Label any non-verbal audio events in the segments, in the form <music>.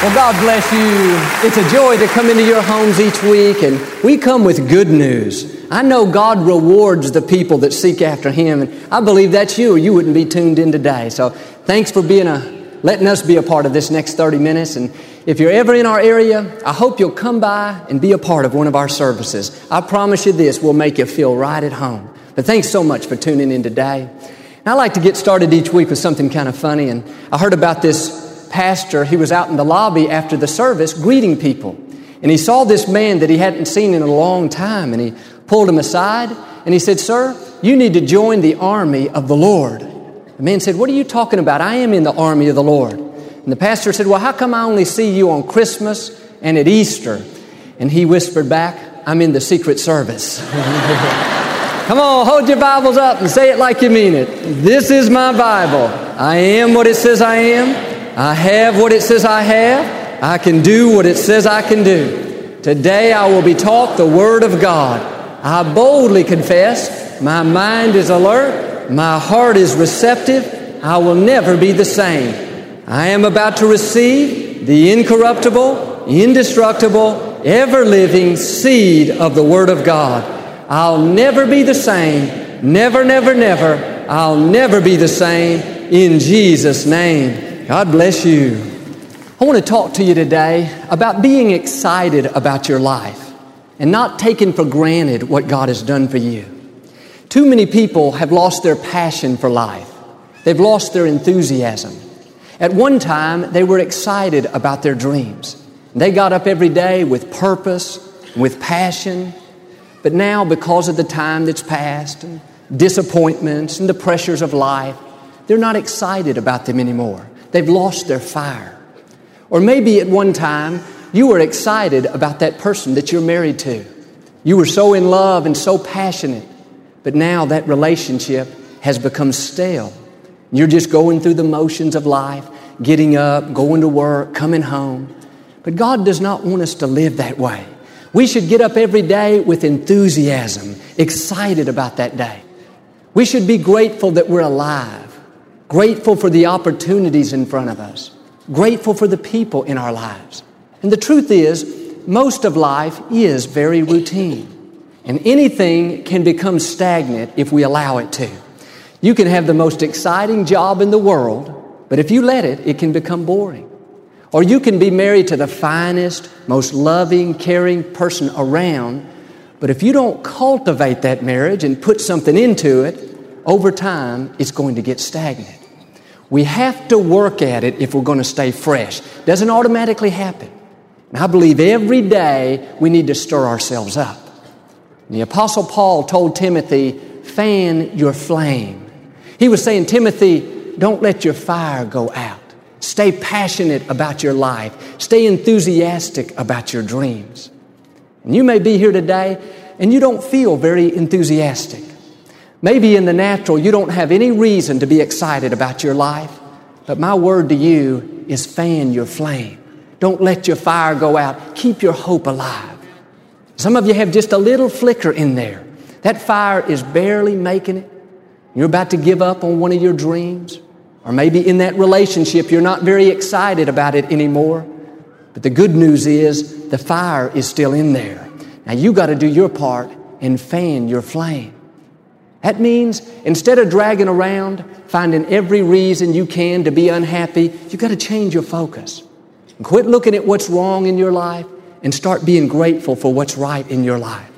Well, God bless you. It's a joy to come into your homes each week, and we come with good news. I know God rewards the people that seek after Him, and I believe that's you, or you wouldn't be tuned in today. So, thanks for being a letting us be a part of this next 30 minutes. And if you're ever in our area, I hope you'll come by and be a part of one of our services. I promise you this will make you feel right at home. But thanks so much for tuning in today. And I like to get started each week with something kind of funny, and I heard about this pastor, he was out in the lobby after the service greeting people. And he saw this man that he hadn't seen in a long time, and he pulled him aside and he said, Sir, you need to join the army of the Lord. The man said, What are you talking about? I am in the army of the Lord. And the pastor said, Well, how come I only see you on Christmas and at Easter? And he whispered back, I'm in the Secret Service. <laughs> Come on, hold your Bibles up and say it like you mean it. This is my Bible. I am what it says I am. I have what it says I have. I can do what it says I can do. Today I will be taught the Word of God. I boldly confess my mind is alert, my heart is receptive. I will never be the same. I am about to receive the incorruptible, indestructible, ever living seed of the Word of God. I'll never be the same. Never, never, never. I'll never be the same in Jesus' name. God bless you. I want to talk to you today about being excited about your life and not taking for granted what God has done for you. Too many people have lost their passion for life. They've lost their enthusiasm. At one time, they were excited about their dreams. They got up every day with purpose, with passion. But now, because of the time that's passed, and disappointments and the pressures of life, they're not excited about them anymore. They've lost their fire. Or maybe at one time you were excited about that person that you're married to. You were so in love and so passionate, but now that relationship has become stale. You're just going through the motions of life, getting up, going to work, coming home. But God does not want us to live that way. We should get up every day with enthusiasm, excited about that day. We should be grateful that we're alive grateful for the opportunities in front of us, grateful for the people in our lives. And the truth is, most of life is very routine. And anything can become stagnant if we allow it to. You can have the most exciting job in the world, but if you let it, it can become boring. Or you can be married to the finest, most loving, caring person around, but if you don't cultivate that marriage and put something into it, over time, it's going to get stagnant. We have to work at it if we're going to stay fresh. Doesn't automatically happen. And I believe every day we need to stir ourselves up. The Apostle Paul told Timothy, fan your flame. He was saying, Timothy, don't let your fire go out. Stay passionate about your life. Stay enthusiastic about your dreams. And you may be here today and you don't feel very enthusiastic. Maybe in the natural, you don't have any reason to be excited about your life, but my word to you is fan your flame. Don't let your fire go out. Keep your hope alive. Some of you have just a little flicker in there. That fire is barely making it. You're about to give up on one of your dreams. Or maybe in that relationship, you're not very excited about it anymore. But the good news is the fire is still in there. Now you got to do your part and fan your flame. That means instead of dragging around, finding every reason you can to be unhappy, you've got to change your focus. And quit looking at what's wrong in your life and start being grateful for what's right in your life.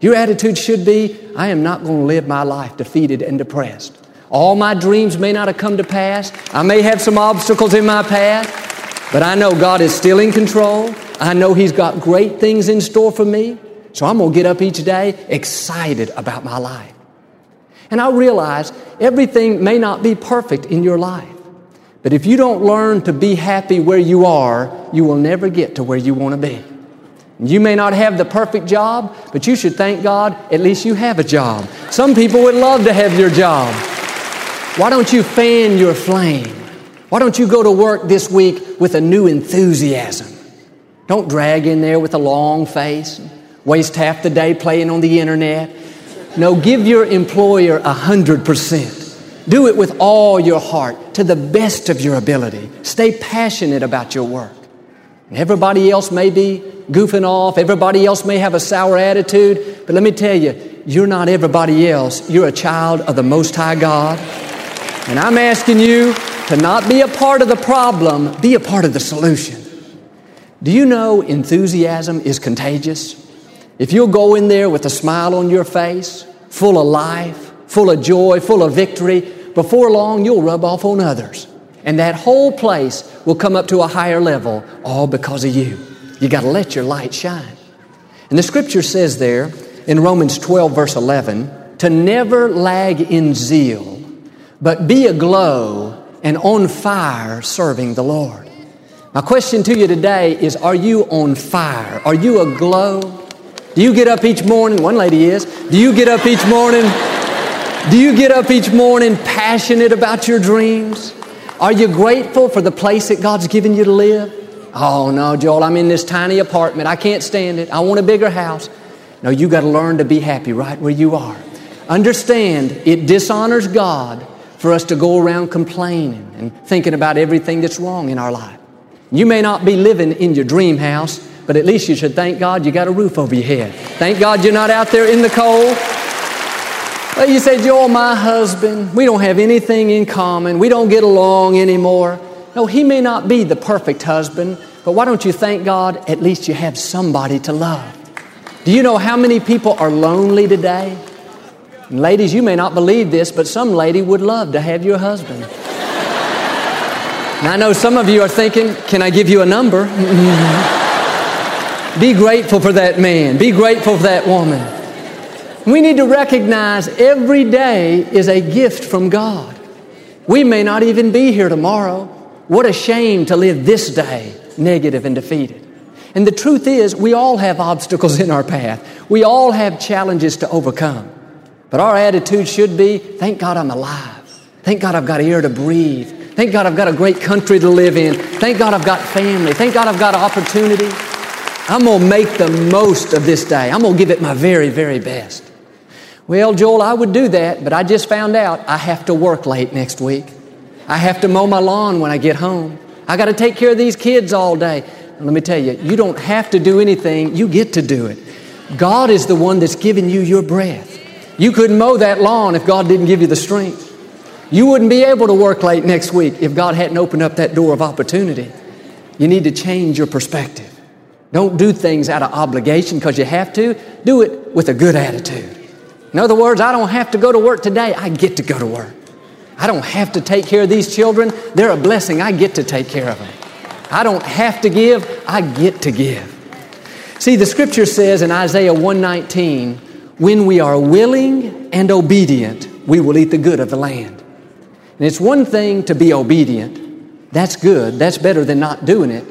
Your attitude should be I am not going to live my life defeated and depressed. All my dreams may not have come to pass. I may have some obstacles in my path, but I know God is still in control. I know He's got great things in store for me. So I'm going to get up each day excited about my life. And I realize everything may not be perfect in your life. But if you don't learn to be happy where you are, you will never get to where you want to be. You may not have the perfect job, but you should thank God at least you have a job. Some people would love to have your job. Why don't you fan your flame? Why don't you go to work this week with a new enthusiasm? Don't drag in there with a long face, waste half the day playing on the internet. No, give your employer a hundred percent. Do it with all your heart, to the best of your ability. Stay passionate about your work. Everybody else may be goofing off, everybody else may have a sour attitude, but let me tell you, you're not everybody else. You're a child of the Most High God. And I'm asking you to not be a part of the problem, be a part of the solution. Do you know enthusiasm is contagious? If you'll go in there with a smile on your face, full of life, full of joy, full of victory, before long you'll rub off on others. And that whole place will come up to a higher level, all because of you. You got to let your light shine. And the scripture says there in Romans 12, verse 11, to never lag in zeal, but be aglow and on fire serving the Lord. My question to you today is Are you on fire? Are you aglow? Do you get up each morning? One lady is. Do you get up each morning? Do you get up each morning passionate about your dreams? Are you grateful for the place that God's given you to live? Oh no, Joel, I'm in this tiny apartment. I can't stand it. I want a bigger house. No, you got to learn to be happy right where you are. Understand it dishonors God for us to go around complaining and thinking about everything that's wrong in our life. You may not be living in your dream house, but at least you should thank God you got a roof over your head. Thank God you're not out there in the cold. Well, you say, Joel, my husband, we don't have anything in common. We don't get along anymore. No, he may not be the perfect husband, but why don't you thank God at least you have somebody to love? Do you know how many people are lonely today? And ladies, you may not believe this, but some lady would love to have your husband. now, I know some of you are thinking, can I give you a number? <laughs> Be grateful for that man. Be grateful for that woman. We need to recognize every day is a gift from God. We may not even be here tomorrow. What a shame to live this day negative and defeated. And the truth is, we all have obstacles in our path. We all have challenges to overcome. But our attitude should be thank God I'm alive. Thank God I've got air to breathe. Thank God I've got a great country to live in. Thank God I've got family. Thank God I've got opportunity. I'm going to make the most of this day. I'm going to give it my very, very best. Well, Joel, I would do that, but I just found out I have to work late next week. I have to mow my lawn when I get home. I got to take care of these kids all day. Let me tell you, you don't have to do anything, you get to do it. God is the one that's giving you your breath. You couldn't mow that lawn if God didn't give you the strength. You wouldn't be able to work late next week if God hadn't opened up that door of opportunity. You need to change your perspective. Don't do things out of obligation because you have to. Do it with a good attitude. In other words, I don't have to go to work today. I get to go to work. I don't have to take care of these children. They're a blessing. I get to take care of them. I don't have to give. I get to give. See, the scripture says in Isaiah 119, when we are willing and obedient, we will eat the good of the land. And it's one thing to be obedient. That's good. That's better than not doing it.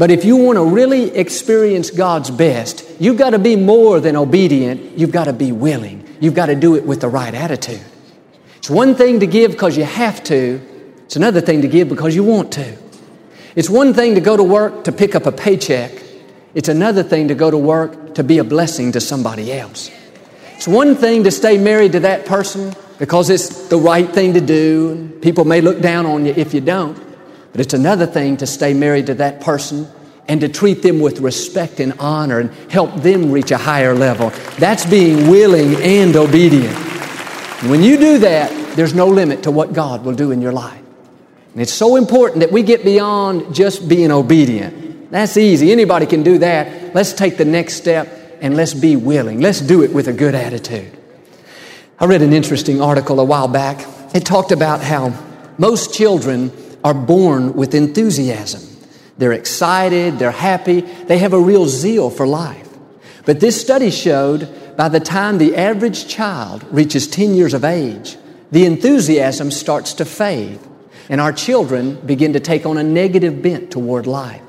But if you want to really experience God's best, you've got to be more than obedient. You've got to be willing. You've got to do it with the right attitude. It's one thing to give because you have to. It's another thing to give because you want to. It's one thing to go to work to pick up a paycheck. It's another thing to go to work to be a blessing to somebody else. It's one thing to stay married to that person because it's the right thing to do. People may look down on you if you don't. But it's another thing to stay married to that person and to treat them with respect and honor and help them reach a higher level. That's being willing and obedient. When you do that, there's no limit to what God will do in your life. And it's so important that we get beyond just being obedient. That's easy. Anybody can do that. Let's take the next step and let's be willing. Let's do it with a good attitude. I read an interesting article a while back. It talked about how most children are born with enthusiasm. They're excited, they're happy, they have a real zeal for life. But this study showed by the time the average child reaches 10 years of age, the enthusiasm starts to fade, and our children begin to take on a negative bent toward life.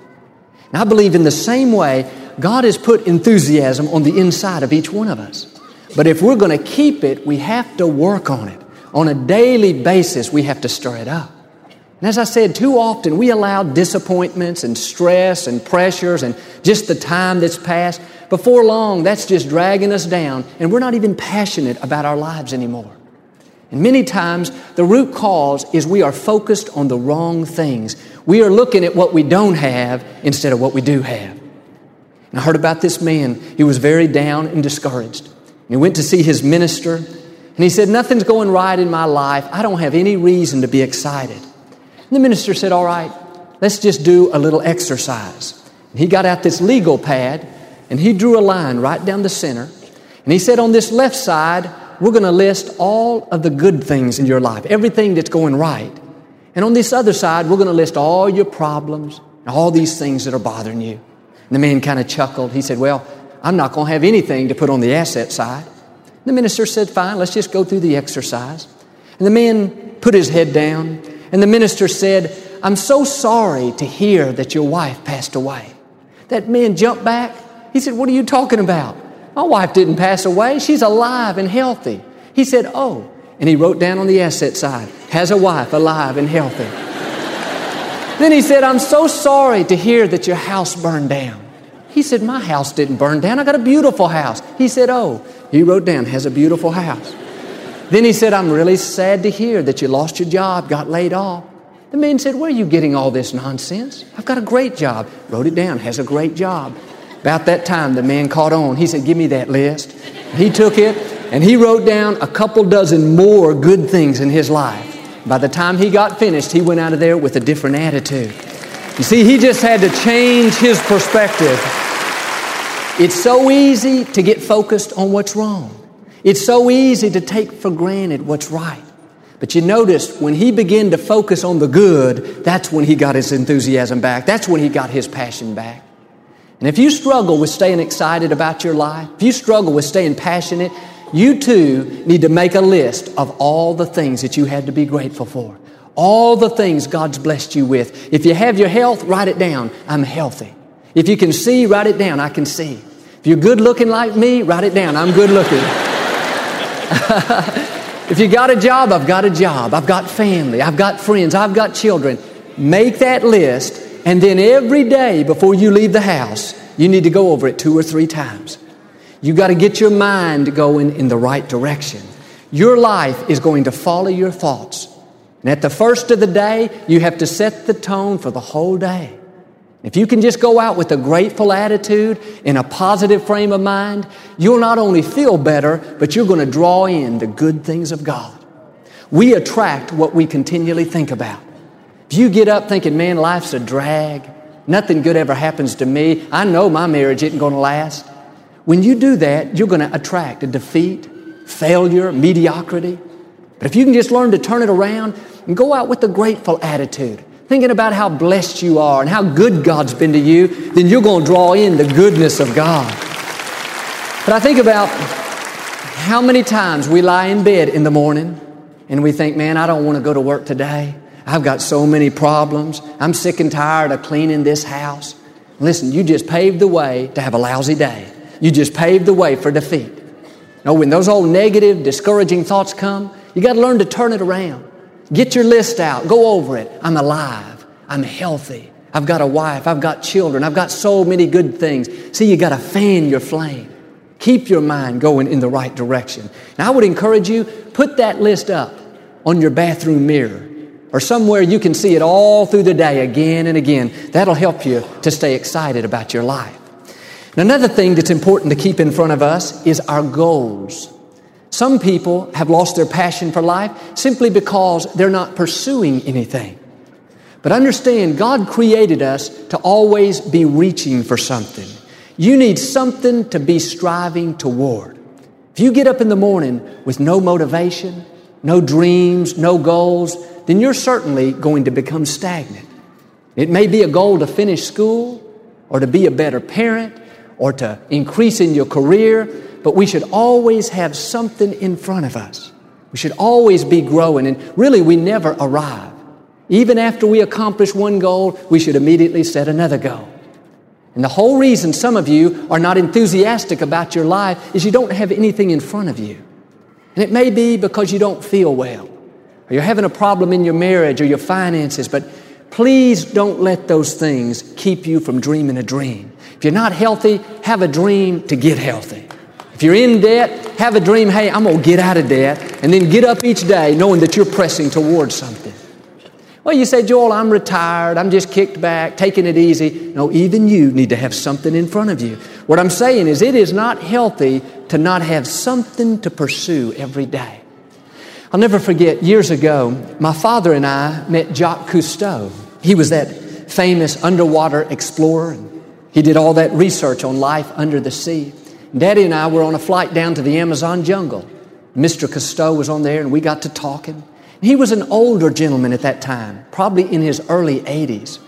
And I believe in the same way, God has put enthusiasm on the inside of each one of us. But if we're going to keep it, we have to work on it. On a daily basis, we have to stir it up. And as I said, too often we allow disappointments and stress and pressures and just the time that's passed. Before long, that's just dragging us down, and we're not even passionate about our lives anymore. And many times, the root cause is we are focused on the wrong things. We are looking at what we don't have instead of what we do have. And I heard about this man. He was very down and discouraged. And he went to see his minister, and he said, Nothing's going right in my life. I don't have any reason to be excited. And the minister said, All right, let's just do a little exercise. And he got out this legal pad, and he drew a line right down the center. And he said, On this left side, we're going to list all of the good things in your life, everything that's going right. And on this other side, we're going to list all your problems, all these things that are bothering you. And the man kind of chuckled. He said, Well, I'm not going to have anything to put on the asset side. The minister said, Fine, let's just go through the exercise. And the man put his head down, and the minister said, I'm so sorry to hear that your wife passed away. That man jumped back. He said, What are you talking about? My wife didn't pass away. She's alive and healthy. He said, Oh. And he wrote down on the asset side, has a wife alive and healthy. then he said, I'm so sorry to hear that your house burned down. He said, My house didn't burn down. I got a beautiful house. He said, Oh. He wrote down, has a beautiful house. Then he said, I'm really sad to hear that you lost your job, got laid off. The man said, Where are you getting all this nonsense? I've got a great job. Wrote it down, has a great job. About that time, the man caught on. He said, Give me that list. He took it and he wrote down a couple dozen more good things in his life. By the time he got finished, he went out of there with a different attitude. You see, he just had to change his perspective. It's so easy to get focused on what's wrong. It's so easy to take for granted what's right. But you notice when he began to focus on the good, that's when he got his enthusiasm back. That's when he got his passion back. And if you struggle with staying excited about your life, if you struggle with staying passionate, you too need to make a list of all the things that you had to be grateful for. All the things God's blessed you with. If you have your health, write it down. I'm healthy. If you can see, write it down. I can see. If you're good looking like me, write it down. I'm good looking. If you got a job, I've got a job. I've got family. I've got friends. I've got children. Make that list and then every day before you leave the house, you need to go over it two or three times. You got to get your mind going in the right direction. Your life is going to follow your thoughts. And at the first of the day, you have to set the tone for the whole day. If you can just go out with a grateful attitude in a positive frame of mind, you'll not only feel better, but you're going to draw in the good things of God. We attract what we continually think about. If you get up thinking, man, life's a drag, nothing good ever happens to me, I know my marriage isn't going to last. When you do that, you're going to attract a defeat, failure, mediocrity. But if you can just learn to turn it around and go out with a grateful attitude, thinking about how blessed you are and how good God's been to you, then you're going to draw in the goodness of God. But I think about how many times we lie in bed in the morning and we think, man, I don't want to go to work today. I've got so many problems. I'm sick and tired of cleaning this house. Listen, you just paved the way to have a lousy day. You just paved the way for defeat. Now, when those old negative, discouraging thoughts come, you got to learn to turn it around. Get your list out. Go over it. I'm alive. I'm healthy. I've got a wife. I've got children. I've got so many good things. See, you got to fan your flame. Keep your mind going in the right direction. Now, I would encourage you, put that list up on your bathroom mirror or somewhere you can see it all through the day again and again. That'll help you to stay excited about your life. Now, another thing that's important to keep in front of us is our goals. Some people have lost their passion for life simply because they're not pursuing anything. But understand, God created us to always be reaching for something. You need something to be striving toward. If you get up in the morning with no motivation, no dreams, no goals, then you're certainly going to become stagnant. It may be a goal to finish school or to be a better parent or to increase in your career, but we should always have something in front of us. We should always be growing, and really, we never arrive. Even after we accomplish one goal, we should immediately set another goal. And the whole reason some of you are not enthusiastic about your life is you don't have anything in front of you. And it may be because you don't feel well, or you're having a problem in your marriage or your finances, but please don't let those things keep you from dreaming a dream. If you're not healthy, have a dream to get healthy. If you're in debt, have a dream, hey, I'm going to get out of debt, and then get up each day knowing that you're pressing towards something. Well, you say, Joel, I'm retired. I'm just kicked back, taking it easy. No, even you need to have something in front of you. What I'm saying is, it is not healthy to not have something to pursue every day. I'll never forget, years ago, my father and I met Jacques Cousteau. He was that famous underwater explorer. He did all that research on life under the sea. Daddy and I were on a flight down to the Amazon jungle. Mr. Cousteau was on there, and we got to talking. He was an older gentleman at that time, probably in his early 80s.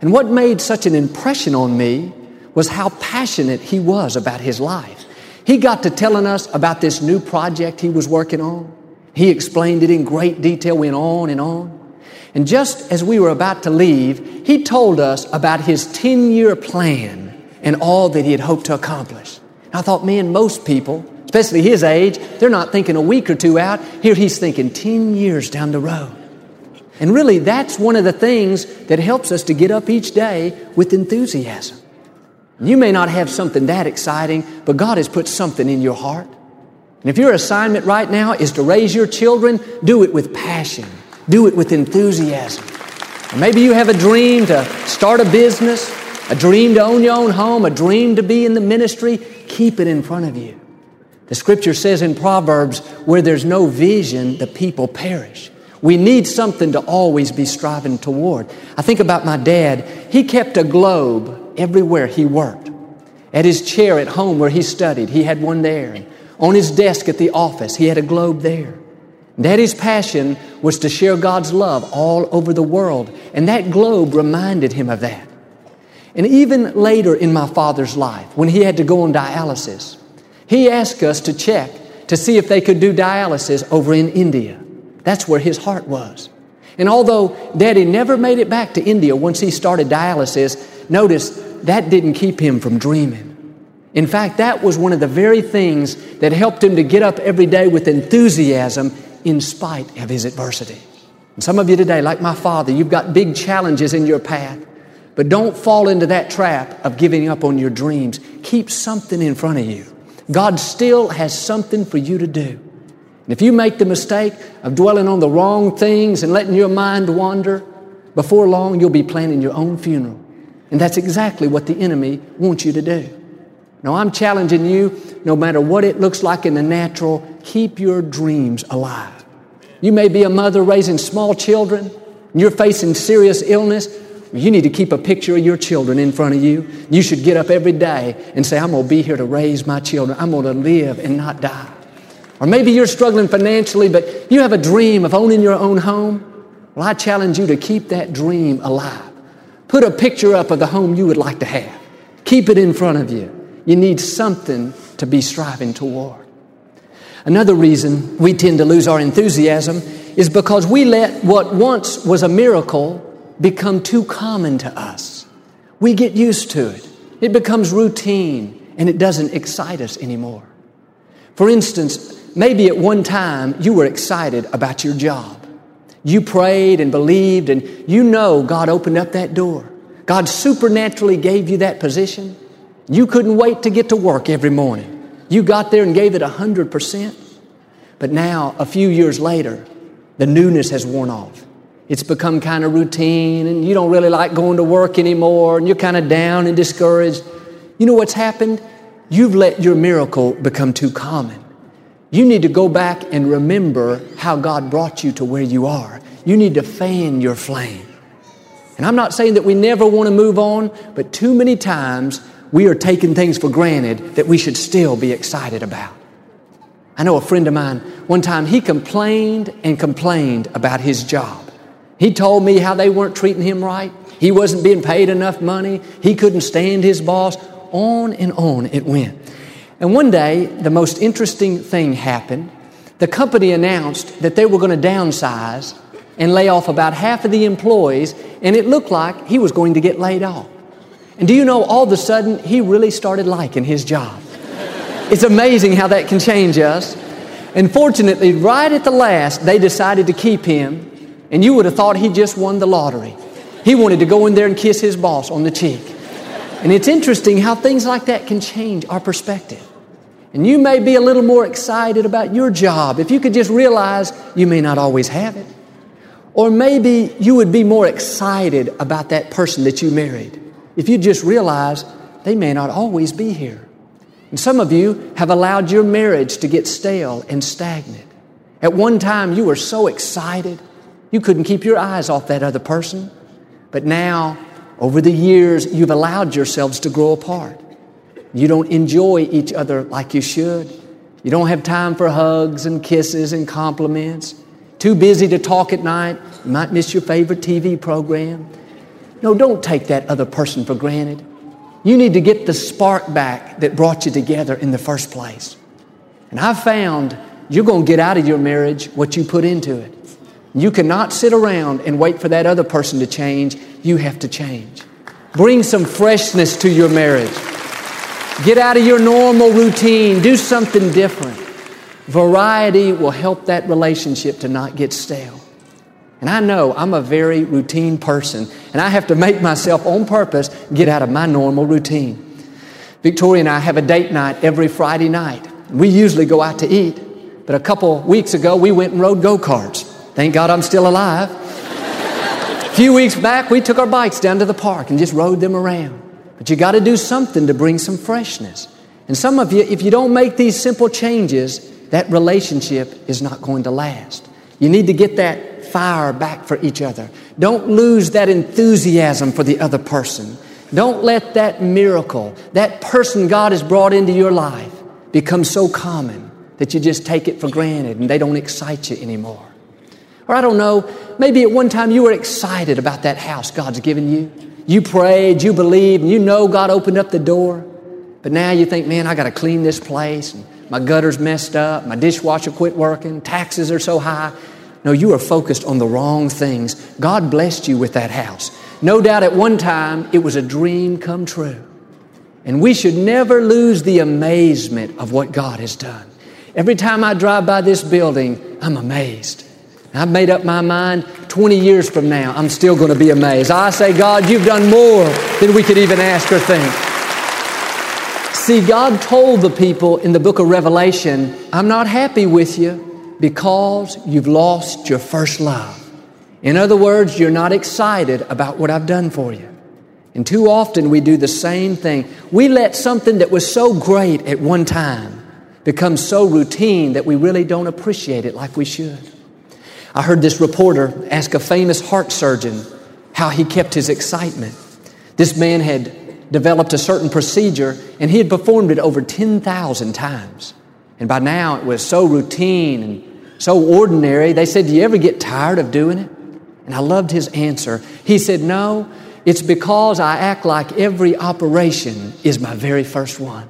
And what made such an impression on me was how passionate he was about his life. He got to telling us about this new project he was working on. He explained it in great detail, went on and on. And just as we were about to leave, he told us about his 10 year plan and all that he had hoped to accomplish. I thought, man, most people especially his age, they're not thinking a week or two out. Here he's thinking 10 years down the road. And really, that's one of the things that helps us to get up each day with enthusiasm. You may not have something that exciting, but God has put something in your heart. And if your assignment right now is to raise your children, do it with passion, do it with enthusiasm. Or maybe you have a dream to start a business, a dream to own your own home, a dream to be in the ministry. Keep it in front of you. The scripture says in Proverbs, where there's no vision, the people perish. We need something to always be striving toward. I think about my dad. He kept a globe everywhere he worked. At his chair at home where he studied, he had one there. On his desk at the office, he had a globe there. Daddy's passion was to share God's love all over the world, and that globe reminded him of that. And even later in my father's life, when he had to go on dialysis, he asked us to check to see if they could do dialysis over in India. That's where his heart was. And although Daddy never made it back to India once he started dialysis, notice that didn't keep him from dreaming. In fact, that was one of the very things that helped him to get up every day with enthusiasm in spite of his adversity. And some of you today, like my father, you've got big challenges in your path, but don't fall into that trap of giving up on your dreams. Keep something in front of you. God still has something for you to do. And if you make the mistake of dwelling on the wrong things and letting your mind wander, before long you'll be planning your own funeral. And that's exactly what the enemy wants you to do. Now, I'm challenging you, no matter what it looks like in the natural, keep your dreams alive. You may be a mother raising small children, and you're facing serious illness. You need to keep a picture of your children in front of you. You should get up every day and say, I'm going to be here to raise my children. I'm going to live and not die. Or maybe you're struggling financially, but you have a dream of owning your own home. Well, I challenge you to keep that dream alive. Put a picture up of the home you would like to have. Keep it in front of you. You need something to be striving toward. Another reason we tend to lose our enthusiasm is because we let what once was a miracle become too common to us. We get used to it. It becomes routine and it doesn't excite us anymore. For instance, maybe at one time you were excited about your job. You prayed and believed, and you know God opened up that door. God supernaturally gave you that position. You couldn't wait to get to work every morning. You got there and gave it 100%. But now, a few years later, the newness has worn off. It's become kind of routine and you don't really like going to work anymore and you're kind of down and discouraged. You know what's happened? You've let your miracle become too common. You need to go back and remember how God brought you to where you are. You need to fan your flame. And I'm not saying that we never want to move on, but too many times we are taking things for granted that we should still be excited about. I know a friend of mine, one time he complained and complained about his job. He told me how they weren't treating him right. He wasn't being paid enough money. He couldn't stand his boss. On and on it went. And one day, the most interesting thing happened. The company announced that they were going to downsize and lay off about half of the employees, and it looked like he was going to get laid off. And do you know, all of a sudden, he really started liking his job. It's amazing how that can change us. And fortunately, right at the last, they decided to keep him, and you would have thought he just won the lottery. He wanted to go in there and kiss his boss on the cheek. And it's interesting how things like that can change our perspective. And you may be a little more excited about your job if you could just realize you may not always have it. Or maybe you would be more excited about that person that you married if you just realize they may not always be here. And some of you have allowed your marriage to get stale and stagnant. At one time, you were so excited, you couldn't keep your eyes off that other person. But now, over the years, you've allowed yourselves to grow apart. You don't enjoy each other like you should. You don't have time for hugs and kisses and compliments. Too busy to talk at night. You might miss your favorite TV program. No, don't take that other person for granted. You need to get the spark back that brought you together in the first place. And I've found you're going to get out of your marriage what you put into it. You cannot sit around and wait for that other person to change. You have to change. Bring some freshness to your marriage. Get out of your normal routine. Do something different. Variety will help that relationship to not get stale. And I know I'm a very routine person, and I have to make myself on purpose get out of my normal routine. Victoria and I have a date night every Friday night. We usually go out to eat, but a couple weeks ago we went and rode go karts. Thank God I'm still alive. a few weeks back, we took our bikes down to the park and just rode them around. But you got to do something to bring some freshness. And some of you, if you don't make these simple changes, that relationship is not going to last. You need to get that fire back for each other. Don't lose that enthusiasm for the other person. Don't let that miracle, that person God has brought into your life, become so common that you just take it for granted and they don't excite you anymore. Or I don't know, maybe at one time you were excited about that house God's given you. You prayed, you believed, and you know God opened up the door. But now you think, man, I got to clean this place. And my gutter's messed up. My dishwasher quit working. Taxes are so high. No, you are focused on the wrong things. God blessed you with that house. No doubt at one time it was a dream come true. And we should never lose the amazement of what God has done. Every time I drive by this building, I'm amazed. I've made up my mind 20 years from now, I'm still going to be amazed. I say, God, you've done more than we could even ask or think. See, God told the people in the book of Revelation, I'm not happy with you because you've lost your first love. In other words, you're not excited about what I've done for you. And too often we do the same thing. We let something that was so great at one time become so routine that we really don't appreciate it like we should. I heard this reporter ask a famous heart surgeon how he kept his excitement. This man had developed a certain procedure and he had performed it over 10,000 times. And by now it was so routine and so ordinary. They said, Do you ever get tired of doing it? And I loved his answer. He said, No, it's because I act like every operation is my very first one.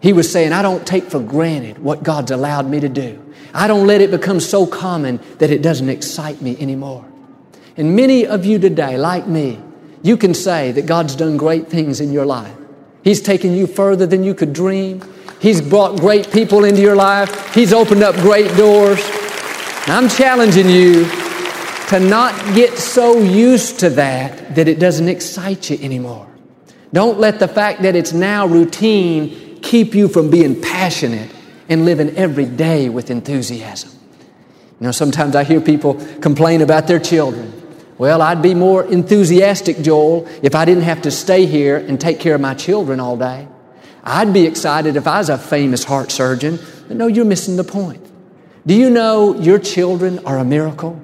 He was saying, I don't take for granted what God's allowed me to do. I don't let it become so common that it doesn't excite me anymore. And many of you today, like me, you can say that God's done great things in your life. He's taken you further than you could dream. He's brought great people into your life. He's opened up great doors. And I'm challenging you to not get so used to that that it doesn't excite you anymore. Don't let the fact that it's now routine keep you from being passionate and living every day with enthusiasm. You know, sometimes I hear people complain about their children. Well, I'd be more enthusiastic, Joel, if I didn't have to stay here and take care of my children all day. I'd be excited if I was a famous heart surgeon. But no, you're missing the point. Do you know your children are a miracle?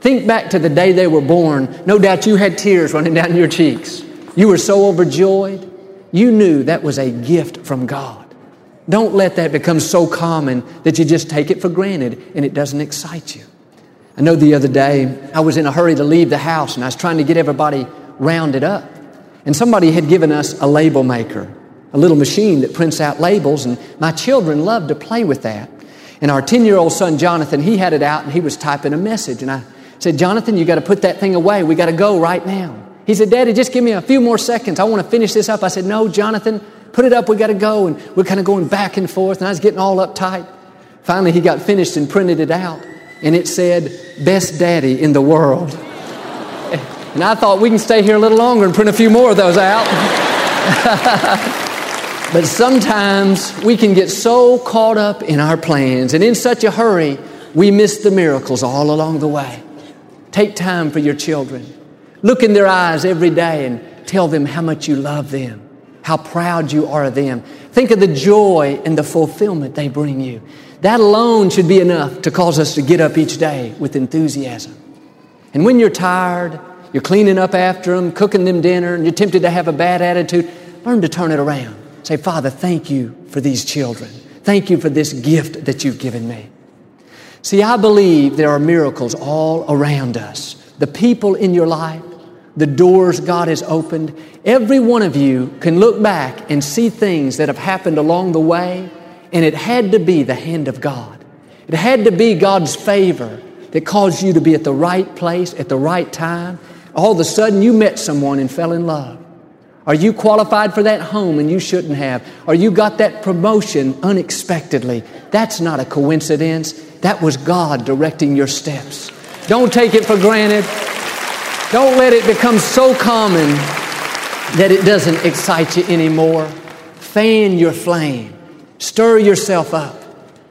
Think back to the day they were born. No doubt you had tears running down your cheeks. You were so overjoyed. You knew that was a gift from God. Don't let that become so common that you just take it for granted and it doesn't excite you. I know the other day I was in a hurry to leave the house and I was trying to get everybody rounded up. And somebody had given us a label maker a little machine that prints out labels, and my children loved to play with that. And our 10 year old son, Jonathan, he had it out and he was typing a message. And I said, Jonathan, you got to put that thing away. We got to go right now. He said, Daddy, just give me a few more seconds. I want to finish this up. I said, No, Jonathan, put it up. We got to go. And we're kind of going back and forth. And I was getting all uptight. Finally, he got finished and printed it out. And it said, Best daddy in the world. <laughs> And I thought we can stay here a little longer and print a few more of those out. <laughs> but sometimes we can get so caught up in our plans and in such a hurry, we miss the miracles all along the way. Take time for your children. Look in their eyes every day and tell them how much you love them, how proud you are of them. Think of the joy and the fulfillment they bring you. That alone should be enough to cause us to get up each day with enthusiasm. And when you're tired, you're cleaning up after them, cooking them dinner, and you're tempted to have a bad attitude, learn to turn it around. Say, Father, thank you for these children. Thank you for this gift that you've given me. See, I believe there are miracles all around us. The people in your life, the doors God has opened, every one of you can look back and see things that have happened along the way, and it had to be the hand of God. It had to be God's favor that caused you to be at the right place at the right time all of a sudden you met someone and fell in love. Are you qualified for that home and you shouldn't have? Or you got that promotion unexpectedly? That's not a coincidence. That was God directing your steps. Don't take it for granted. Don't let it become so common that it doesn't excite you anymore. Fan your flame. Stir yourself up.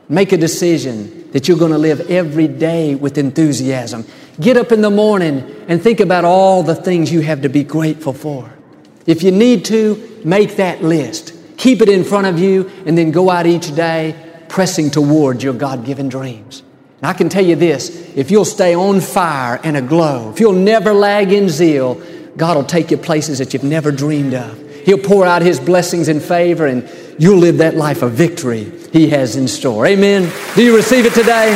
Make a decision that you're going to live every day with enthusiasm. Get up in the morning and think about all the things you have to be grateful for. If you need to, make that list. Keep it in front of you and then go out each day pressing towards your God given dreams. And I can tell you this if you'll stay on fire and aglow, if you'll never lag in zeal, God will take you places that you've never dreamed of. He'll pour out His blessings and favor, and you'll live that life of victory He has in store. Amen. Do you receive it today?